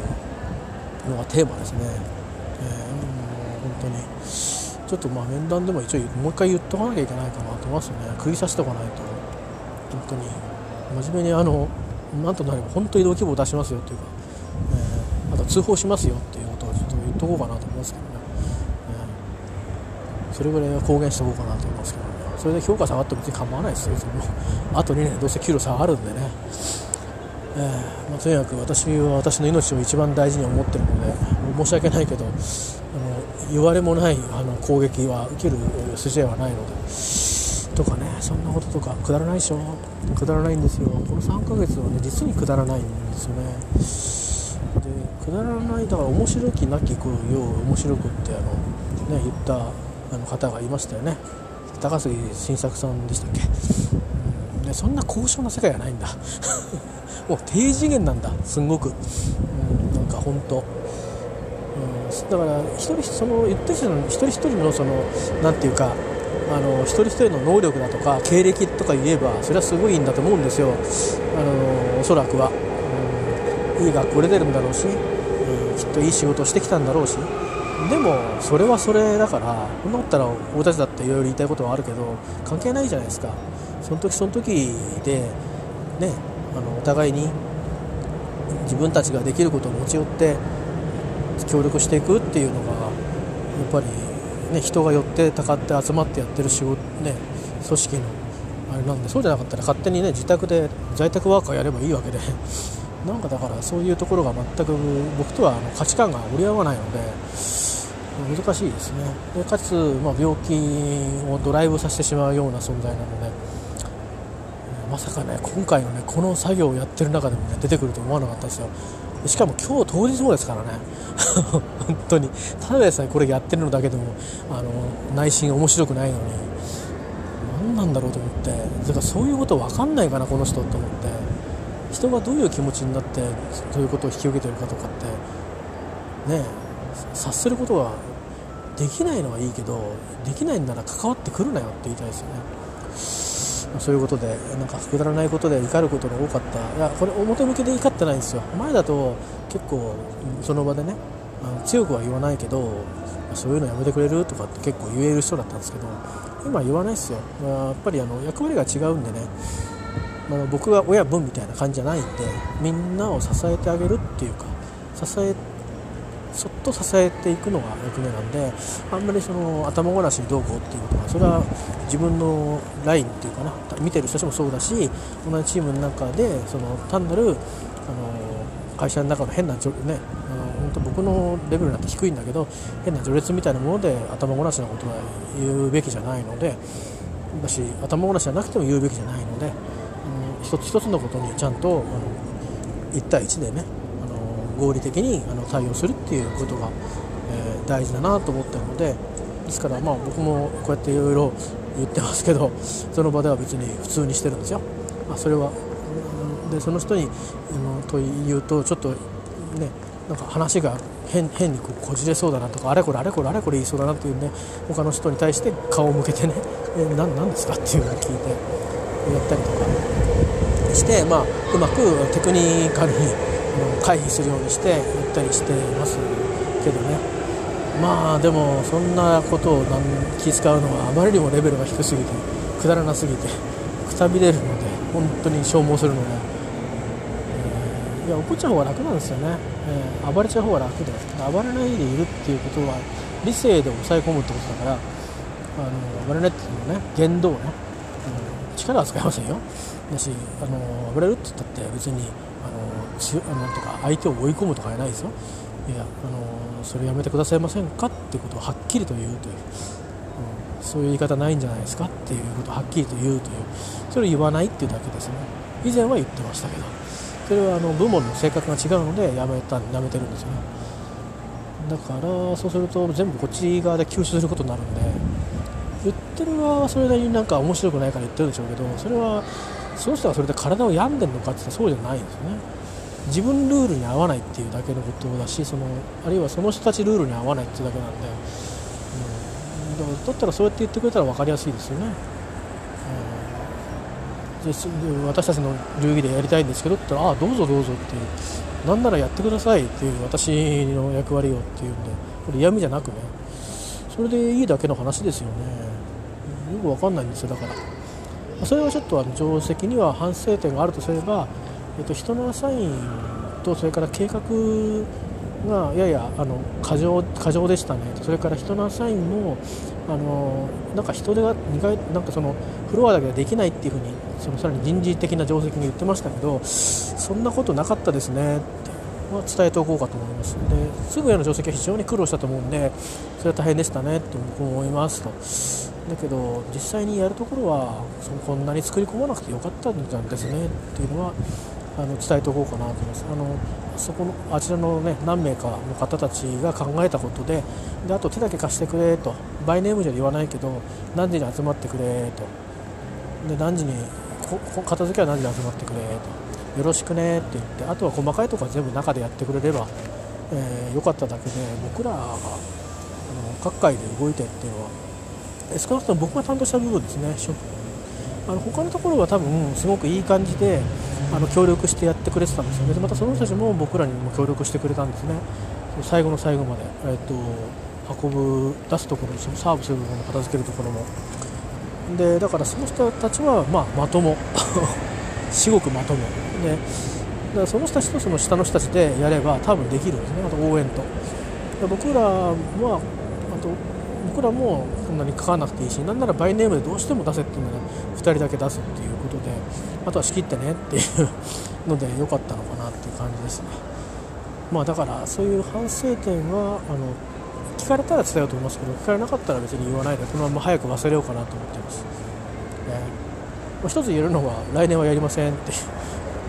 うのがテーマですね、えー、もう本当に。ちょっとまあ面談でも一応もう一回言っとかなきゃいけないかなと思いますよね食いさせておかないと。本当に。真面目にあのなんとなれば本当に移動規模を出しますよっていうか、えー、あと通報しますよっていう言っとこうかなと思いますけどね、うん。それぐらいは公言しておこうかなと思いますけどね。それで評価下がっても別に構わないですよ。あと2年どうせ給料下がるんでね、えーまあ、とにかく私は私の命を一番大事に思ってるので申し訳ないけどあの言われもないあの攻撃は受ける筋合いはないのでとかね。そんなこととかくだらないでしょ。くだらないんですよ。この3ヶ月はね実にくだらないんですよね。くだらないだから面白きなきくよう面白くってあの、ね、言ったあの方がいましたよね。高杉晋作さんでしたっけ、うん、でそんな高尚な世界はないんだ。もう低次元なんだ。すんごく、うん、なんか本当、うん、だから一人その言ってる人の一人一人のそのなんていうかあの一人一人の能力だとか経歴とか言えばそれはすごいんだと思うんですよ。あのおそらくは。いい学校出てるんだろうし、といい仕事してきたんだろうし。でもそれはそれだからこんなことったら俺たちだっていろいろ言いたいことはあるけど関係ないじゃないですか。その時その時でねあのお互いに自分たちができることを持ち寄って協力していくっていうのがやっぱり、ね、人が寄ってたかって集まってやってる仕事、ね、組織のあれなんでそうじゃなかったら勝手にね自宅で在宅ワーカーやればいいわけで。なんかだからそういうところが全く僕とはあの価値観が折り合わないので難しいですね。でかつ、まあ、病気をドライブさせてしまうような存在なのでまさかね今回のねこの作業をやってる中でもね出てくると思わなかったですよ。しかも今日当日もですからね。本当に。ただでさえこれやってるのだけでもあの内心面白くないのに何なんだろうと思って。だからそういうこと分かんないかなこの人と思って。人がどういう気持ちになってそういうことを引き受けてるかとかってね察することができないのはいいけどできないなら関わってくるなよって言いたいですよね。そういうことでなんかくだらないことで怒ることが多かった。いやこれ表向きで怒ってないんですよ。前だと結構その場でねあの強くは言わないけどそういうのやめてくれるとかって結構言える人だったんですけど今言わないですよ、やっぱりあの役割が違うんでね、まあ、僕が親分みたいな感じじゃないんでみんなを支えてあげるっていうか支えそっと支えていくのが役目なんであんまりその頭ごなしにどうこうっていうことはそれは自分のラインっていうかな見てる人たちもそうだし同じチームの中でその単なるあの会社の中の変な、ね、あの本当僕のレベルなんて低いんだけど変な序列みたいなもので頭ごなしなことは言うべきじゃないのでだし頭ごなしじゃなくても言うべきじゃないので、一つ一つのことにちゃんとあの1対1でねあの合理的にあの対応するっていうことが、えー、大事だなと思ってるのでですからまあ僕もこうやっていろいろ言ってますけどその場では別に普通にしてるんですよ。あそれはでその人にあのと言うとちょっとねなんか話が変変にこうこじれそうだなとかあれこれあれこれあれこれ言いそうだなっていうんで他の人に対して顔を向けてね「え何何ですか?」っていうのを聞いてやったりとかして、まあ、うまくテクニカルに回避するようにして言ったりしていますけどね。まあでもそんなことを気使うのはあまりにもレベルが低すぎてくだらなすぎてくたびれるので本当に消耗するので、えー、いや怒っちゃう方が楽なんですよね、えー、暴れちゃう方が楽で暴れないでいるっていうことは理性で抑え込むってことだからあの暴れないっていうのはね言動ね、うん、力は使いませんよ。だしあの暴れるって言ったって別にちなんていうか相手を追い込むとかじゃないですよ。いやあのそれやめてくださいませんかってことをはっきりと言うという、うん、そういう言い方ないんじゃないですかっていうことをはっきりと言うという。それを言わないっていうだけですね。以前は言ってましたけど。それはあの部門の性格が違うのでやめたやめてるんですよね。だからそうすると全部こっち側で吸収することになるんで。言ってる側はそれなりになんか面白くないから言ってるんでしょうけどそれはその人がそれで体を病んでるのかってっそうじゃないですね。自分ルールに合わないっていうだけのことだしそのあるいはその人たちルールに合わないっていうだけなんで、うん、だったらそうやって言ってくれたら分かりやすいですよね、うん、で私たちの流儀でやりたいんですけどって言ったらああどうぞどうぞっていう。なんならやってくださいっていう私の役割をっていうんで。これ嫌味じゃなくね。それでいいだけの話ですよね。よく分かんないんですよだから。それはちょっとあの定石には反省点があるとすればえっと、人のアサインとそれから計画がややあの過剰過剰でしたね。それから人のアサインもあのなんか人手が2回なんかそのフロアだけでできないっていうふうにそのさらに人事的な定石が言ってましたけどそんなことなかったですね。っては伝えておこうかと思います。ですぐへの定石は非常に苦労したと思うんでそれは大変でしたねって僕も思いますと。だけど実際にやるところはそのこんなに作り込まなくてよかったんですねっていうのはあの伝えておこうかなと思います。あのそこのあちらの、ね、何名かの方たちが考えたことでであと手だけ貸してくれとバイネームじゃ言わないけど何時に集まってくれと。で何時に片付けは何時に集まってくれと。よろしくねって言ってあとは細かいところは全部中でやってくれれば、えー、よかっただけで僕らがあの各界で動いてっていうのは少なくとも僕が担当した部分ですねあの他のところは多分すごくいい感じであの協力してやってくれてたんですよね。でまたその人たちも僕らにも協力してくれたんですね。最後の最後まで、えーと、運ぶ出すところそのサーブするところも片付けるところも。でだからその人たちは、まあ、まとも。至極まとも。でだからその人たちとその下の人たちでやれば多分できるんですね。あと応援と。僕らはあと僕らもそんなに書かなくていいしなんならバイネームでどうしても出せっていうので2人だけ出すっていうことであとは仕切ってねっていうので良かったのかなっていう感じですね。まあだからそういう反省点はあの聞かれたら伝えようと思いますけど聞かれなかったら別に言わないでこのまま早く忘れようかなと思っています、ね、一つ言えるのは来年はやりませんって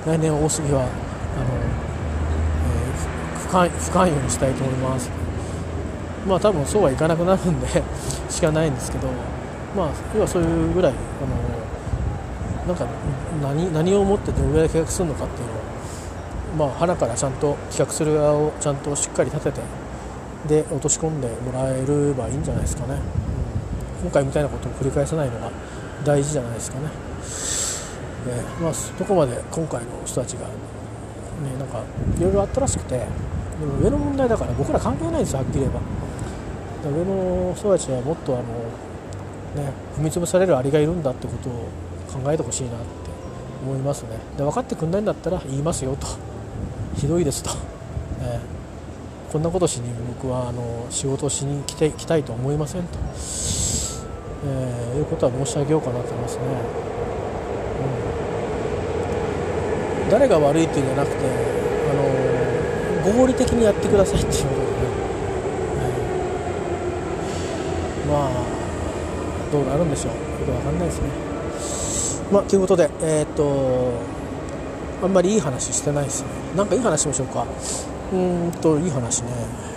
来年大杉はあの、えー、不関不関与にしたいと思います。まあ多分そうはいかなくなるんで しかないんですけどまあ要はそういうぐらいあのなんか何何をもってどれぐらい計画するのかっていうのをまあ花からちゃんと企画する側をちゃんとしっかり立ててで落とし込んでもらえればいいんじゃないですかね、うん、今回みたいなことを繰り返さないのが大事じゃないですかね。えまあ、どこまで今回の人たちが、ね、なんかいろいろあったらしくてでも上の問題だから僕ら関係ないんですよはっきり言えば。上の人たちはもっとあの、ね、踏み潰されるアリがいるんだってことを考えてほしいなって思いますね。で分かってくんないんだったら言いますよと。ひどいですと、え、こんなことしに僕はあの仕事をしに来て来たいと思いませんと、えー、いうことは申し上げようかなと思いますね、うん、誰が悪いっていうんじゃなくてあの合理的にやってくださいっていうことでね、まあどうなるんでしょう。よくわかんないですね。まあということでえー、っとあんまりいい話してないですね。なんかいい話しましょうか。うんといい話ね。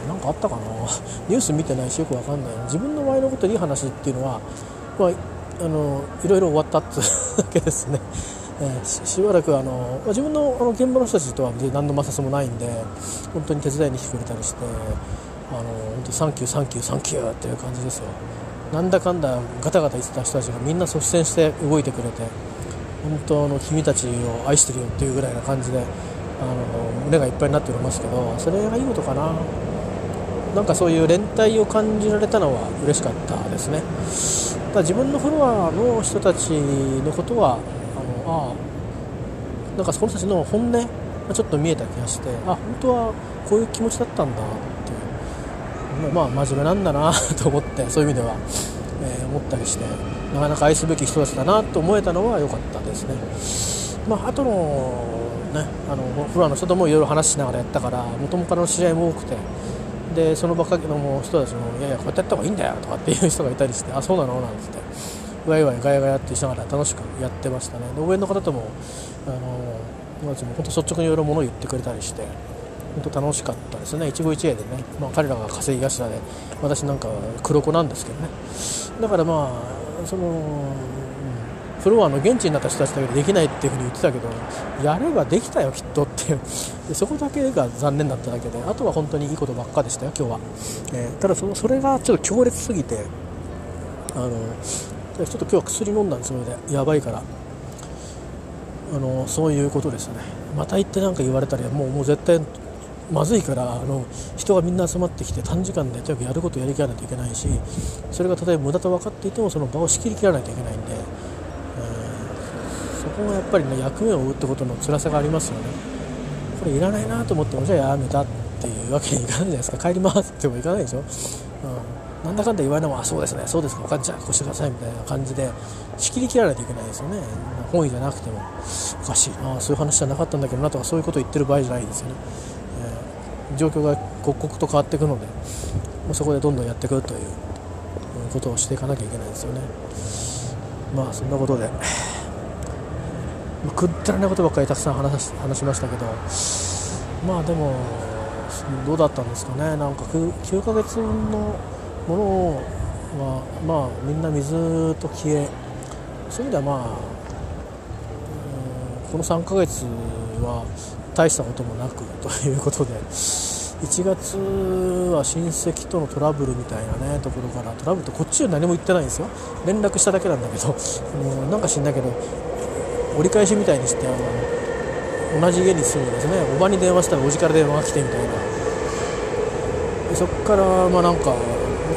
何かあったかな。ニュース見てないしよくわかんない自分の前のことでいい話っていうのは、まあ、あのいろいろ終わったってだけですね、え、しばらくあのま自分のあの現場の人たちとは何の摩擦もないんで本当に手伝いに来てくれたりしてあの本当サンキューサンキューサンキューっていう感じですよ。なんだかんだガタガタ言ってた人たちがみんな率先して動いてくれて本当の君たちを愛してるよっていうぐらいな感じであの胸がいっぱいになっておりますけどそれがいいことかな。なんかそういう連帯を感じられたのは嬉しかったですね。だ自分のフロアの人たちのことはあなんかその人たちの本音がちょっと見えた気がしてあ本当はこういう気持ちだったんだっていうまあ真面目なんだな と思ってそういう意味では、えー、思ったりしてなかなか愛すべき人たちだなと思えたのは良かったですね。まあ後のねあのフロアの人ともいろいろ話しながらやったからもともとの試合も多くてでそのばっかりの人たちも「いやいやこうやってやった方がいいんだよ」とかっていう人がいたりして「あそうなの?」なんつってワイワイガヤガヤってしながら楽しくやってましたね。で応援の方ともあの本当率直にいろいろものを言ってくれたりして本当楽しかったですね。一期一会でね、まあ、彼らが稼ぎ頭で私なんか黒子なんですけどね。だからまあそのフロアの現地になった人たちだけでできないっていうふうに言ってたけどやればできたよきっとっていう。でそこだけが残念だっただけであとは本当にいいことばっかでしたよ今日は、えー、ただそのそれがちょっと強烈すぎてあのちょっと今日は薬飲んだんですそれで。やばいから。あのそういうことですね。また行って何か言われたらもうもう絶対まずいからあの人がみんな集まってきて短時間でとにかくやることをやりきらないといけないしそれが例えば無駄と分かっていてもその場を仕切りきらないといけないんで、えー、そこがやっぱりね役目を負うってことの辛さがありますよね。これいらないなと思ってもじゃあやめたっていうわけにいかないじゃないですか。帰りますってもいかないでしょ、うん、なんだかんだ言われなもあそうですね。そうですか分かっちゃうこうしてくださいみたいな感じで仕切りきらないといけないですよね。本意じゃなくても。おかしいな。そういう話じゃなかったんだけどなとかそういうことを言ってる場合じゃないですよね。状況が刻々と変わっていくのでもうそこでどんどんやっていくということをしていかなきゃいけないですよね。まあそんなことで。くったらないことばっかりたくさん話し話しましたけど。まあでもどうだったんですかね。なんか 9, 9ヶ月のものはまあみんな水と消えそういう意味ではまあこの3ヶ月は大したこともなくということで1月は親戚とのトラブルみたいなねところからトラブルってこっちは何も言ってないんですよ。連絡しただけなんだけどもうなんか知んないけど折り返しみたいにしてあの同じ家に住むですね。おばに電話したらおじから電話が来てみたいな。そっからまあなんか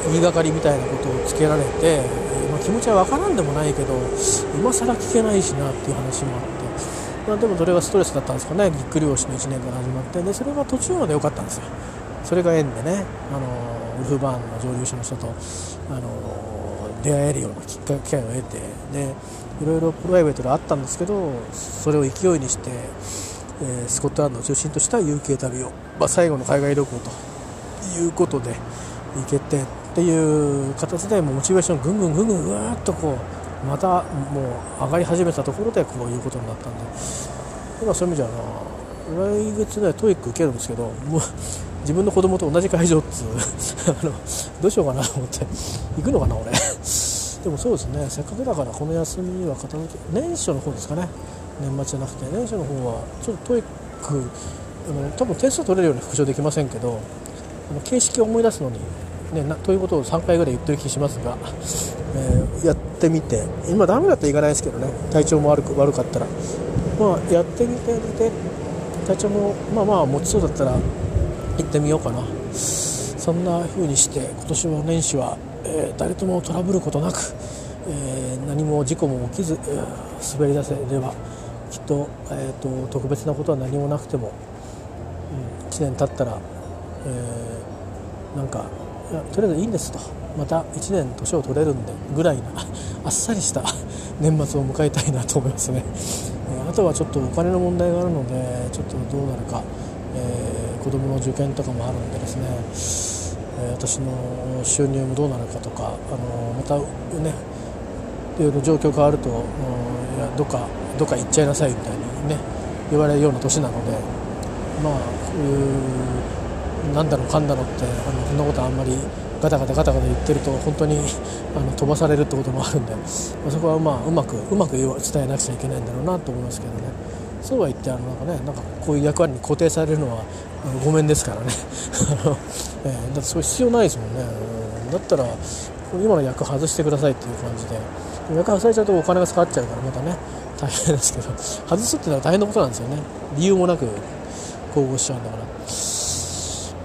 言いがかりみたいなことをつけられて、まあ、気持ちは分からんでもないけど今更聞けないしなっていう話もあって。まあ、でもそれがストレスだったんですかね。ぎっくり腰の1年から始まって。でそれが途中まで良かったんですよ。それが縁でねあのウルフバーンの蒸留所の人とあの出会えるようなきっかけを得てでいろいろプライベートであったんですけどそれを勢いにして、えー、スコットランドを中心とした UK 旅を、まあ、最後の海外旅行ということで行けてっていう形でモチベーションぐんぐんぐんぐんうわーっとこうまたもう上がり始めたところでこういうことになったんで。今そういう意味じゃな来月ね TOEIC 受けるんですけどもう自分の子供と同じ会場っつうあのどうしようかなと思って。行くのかな俺でもそうですねせっかくだからこの休みは片付け年初の方ですかね年末じゃなくて年初の方はちょっと TOEICあの多分点数取れるように復唱できませんけど形式を思い出すのにね、なということを3回ぐらい言ってる気しますがえー、やってみて今ダメだったらいかないですけどね体調も悪く悪かったら。まあやってみてみて体調もまあまあ持ちそうだったら行ってみようかな。そんな風にして今年は年始は、えー、誰ともトラブることなく、えー、何も事故も起きず、えー、滑り出せればきっと,、えーと、特別なことは何もなくても、うん、1年経ったら、えー、なんかとりあえずいいんですと。また1年年を取れるんでぐらいな あっさりした 年末を迎えたいなと思いますね、えあとはちょっとお金の問題があるのでちょっとどうなるか、えー、子供の受験とかもあるんでですね。え私の収入もどうなるかとかあのまたねいろいろ状況変わるといやどっかどっか行っちゃいなさいみたいにね言われるような年なのでまあなんだろうかんだろってあのそんなことあんまりガタガタガタガタ言ってると本当にあの飛ばされるってこともあるんで、まあ、そこはまあうまくうまく伝えなくちゃいけないんだろうなと思いますけどね。そうは言ってあのなんかねなんかこういう役割に固定されるのはあのごめんですからね。えー、だってそれ必要ないですもんね、うんだったら今の役外してくださいっていう感じで。役外されちゃうとお金がかかっちゃうからまたね大変ですけど。外すってのは大変なことなんですよね。理由もなく交互しちゃうんだから。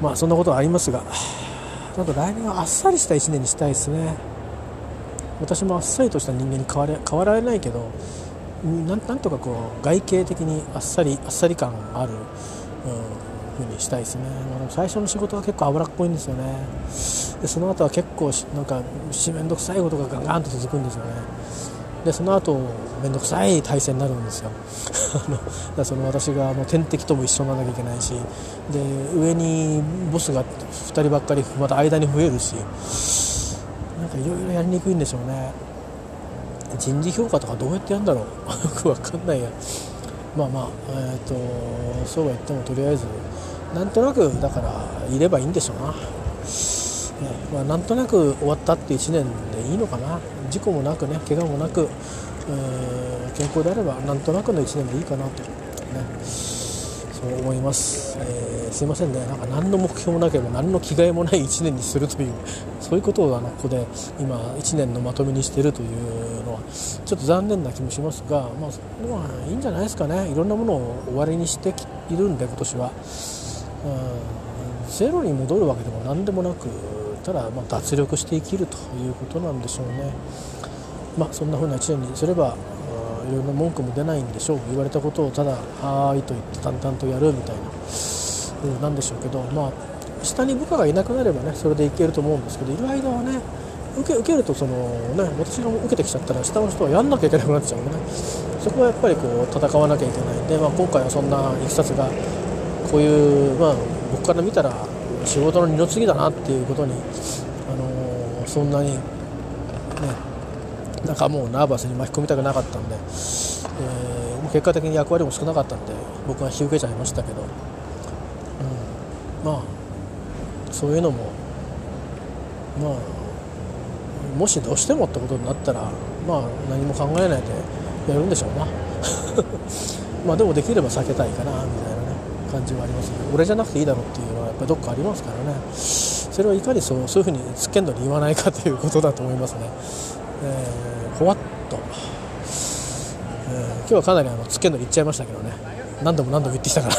まあそんなことはありますがなんか来年はあっさりした1年にしたいですね。私もあっさりとした人間に変われ変わられないけどなんとかこう外形的にあっさりあっさり感ある、うん、ふうにしたいですね、まあ、最初の仕事は結構脂っこいんですよね。でその後は結構なんか面倒くさいことがガンガンと続くんですよね。でその後面倒くさい体制になるんですよ。だその私がもう天敵とも一緒にならなきゃいけないしで上にボスが2人ばっかりまた間に増えるしなんかいろいろやりにくいんでしょうね。人事評価とかどうやってやるんだろう。よく分かんないや。まあまあ、えーと、そうは言ってもとりあえずなんとなくだからいればいいんでしょうな、ね。まあ、なんとなく終わったっていう1年でいいのかな。事故もなくね怪我もなく、えー、健康であればなんとなくの1年でいいかなと、ね。そう思います、えー、すいませんね。なんか何の目標もなければ何の着替えもない1年にするというそういうことをあのここで今1年のまとめにしているというのはちょっと残念な気もしますが、まあ、まあ、いいんじゃないですかね。いろんなものを終わりにしているんで今年は、うん、ゼロに戻るわけでも何でもなくただまあ脱力して生きるということなんでしょうね。まあそんな風な1年にすればいろいろな文句も出ないんでしょう。言われたことをただ「はーい」と言って淡々とやるみたいな、うんなんでしょうけどまあ下に部下がいなくなればねそれでいけると思うんですけどいる間はね受け受けるとその、ね、私が受けてきちゃったら下の人はやんなきゃいけなくなっちゃうんでね。そこはやっぱりこう戦わなきゃいけないんで、まあ、今回はそんないきさつがこういう、まあ、僕から見たら仕事の二の次だなっていうことに、あのー、そんなにねなんかもうナーバスに巻き込みたくなかったんで、えー、結果的に役割も少なかったんで僕は引き受けちゃいましたけど、うん、まあそういうのもまあもしどうしてもってことになったらまあ何も考えないでやるんでしょうな。まあでもできれば避けたいかなみたいな。感じはありますね。俺じゃなくていいだろうっていうのはやっぱりどっかありますからね。それをいかにそうそういうふうにつっけんどに言わないかということだと思いますね、えーほわっと、えー、今日はかなりあのつけんのに行っちゃいましたけどね。何度も何度も言ってきたから。い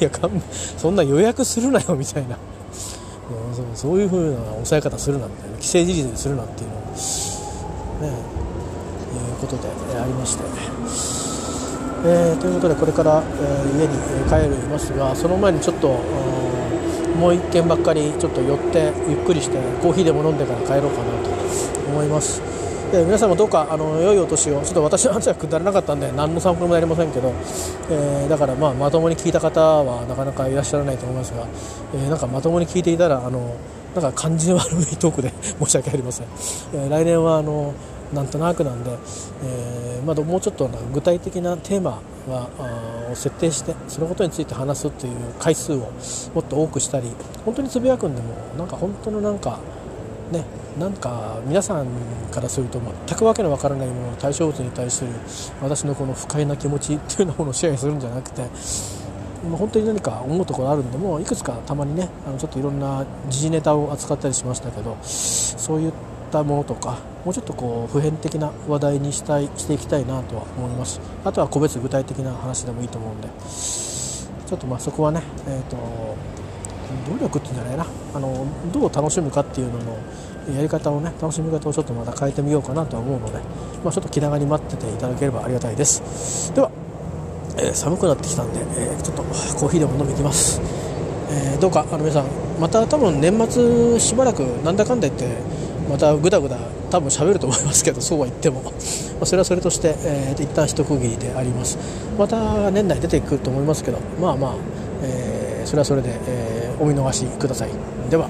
やそんな予約するなよみたいな。そうそういうふうな抑え方するなみたいな。既成事実にするなっていうのをねいうことでありまして、えー、ということでこれから、えー、家に帰りますがその前にちょっともう1軒ばっかりちょっと寄ってゆっくりしてコーヒーでも飲んでから帰ろうかなと思います。えー、皆さんもどうかあの良いお年をちょっと私の話はくだらなかったんで何の参考にもなりませんけど、え、だからまあまともに聞いた方はなかなかいらっしゃらないと思いますが、え、なんかまともに聞いていたらあのなんか感じの悪いトークで 申し訳ありません、え来年はあのなんとなくなんで、えまだもうちょっと具体的なテーマはを設定してそのことについて話すという回数をもっと多くしたり本当につぶやくんでもなんか本当のなんかねなんか皆さんからすると全くわけのわからないもの対象物に対する私のこの不快な気持ちっていうようなものを支配するんじゃなくて本当に何か思うところあるんでもいくつかたまにねあのちょっといろんな時事ネタを扱ったりしましたけどそういったったものとかもうちょっとこう普遍的な話題にしたいしていきたいなとは思います。あとは個別具体的な話でもいいと思うんでちょっとまあそこはねえっ、ー、と努力っていうんじゃないな。あのどう楽しむかっていうののやり方をね楽しみ方をちょっとまた変えてみようかなとは思うので、まあ、ちょっと気長に待ってていただければありがたいです。では、えー、寒くなってきたんで、えー、ちょっとコーヒーでも飲みに行きます、えー、どうかあの皆さんまた多分年末しばらくなんだかんだ言ってまたぐだぐだ多分喋ると思いますけどそうは言っても、まあ、それはそれとして、えー、一旦一区切りであります。また年内出てくると思いますけどまあまあ、えー、それはそれで、えー、お見逃しください。では。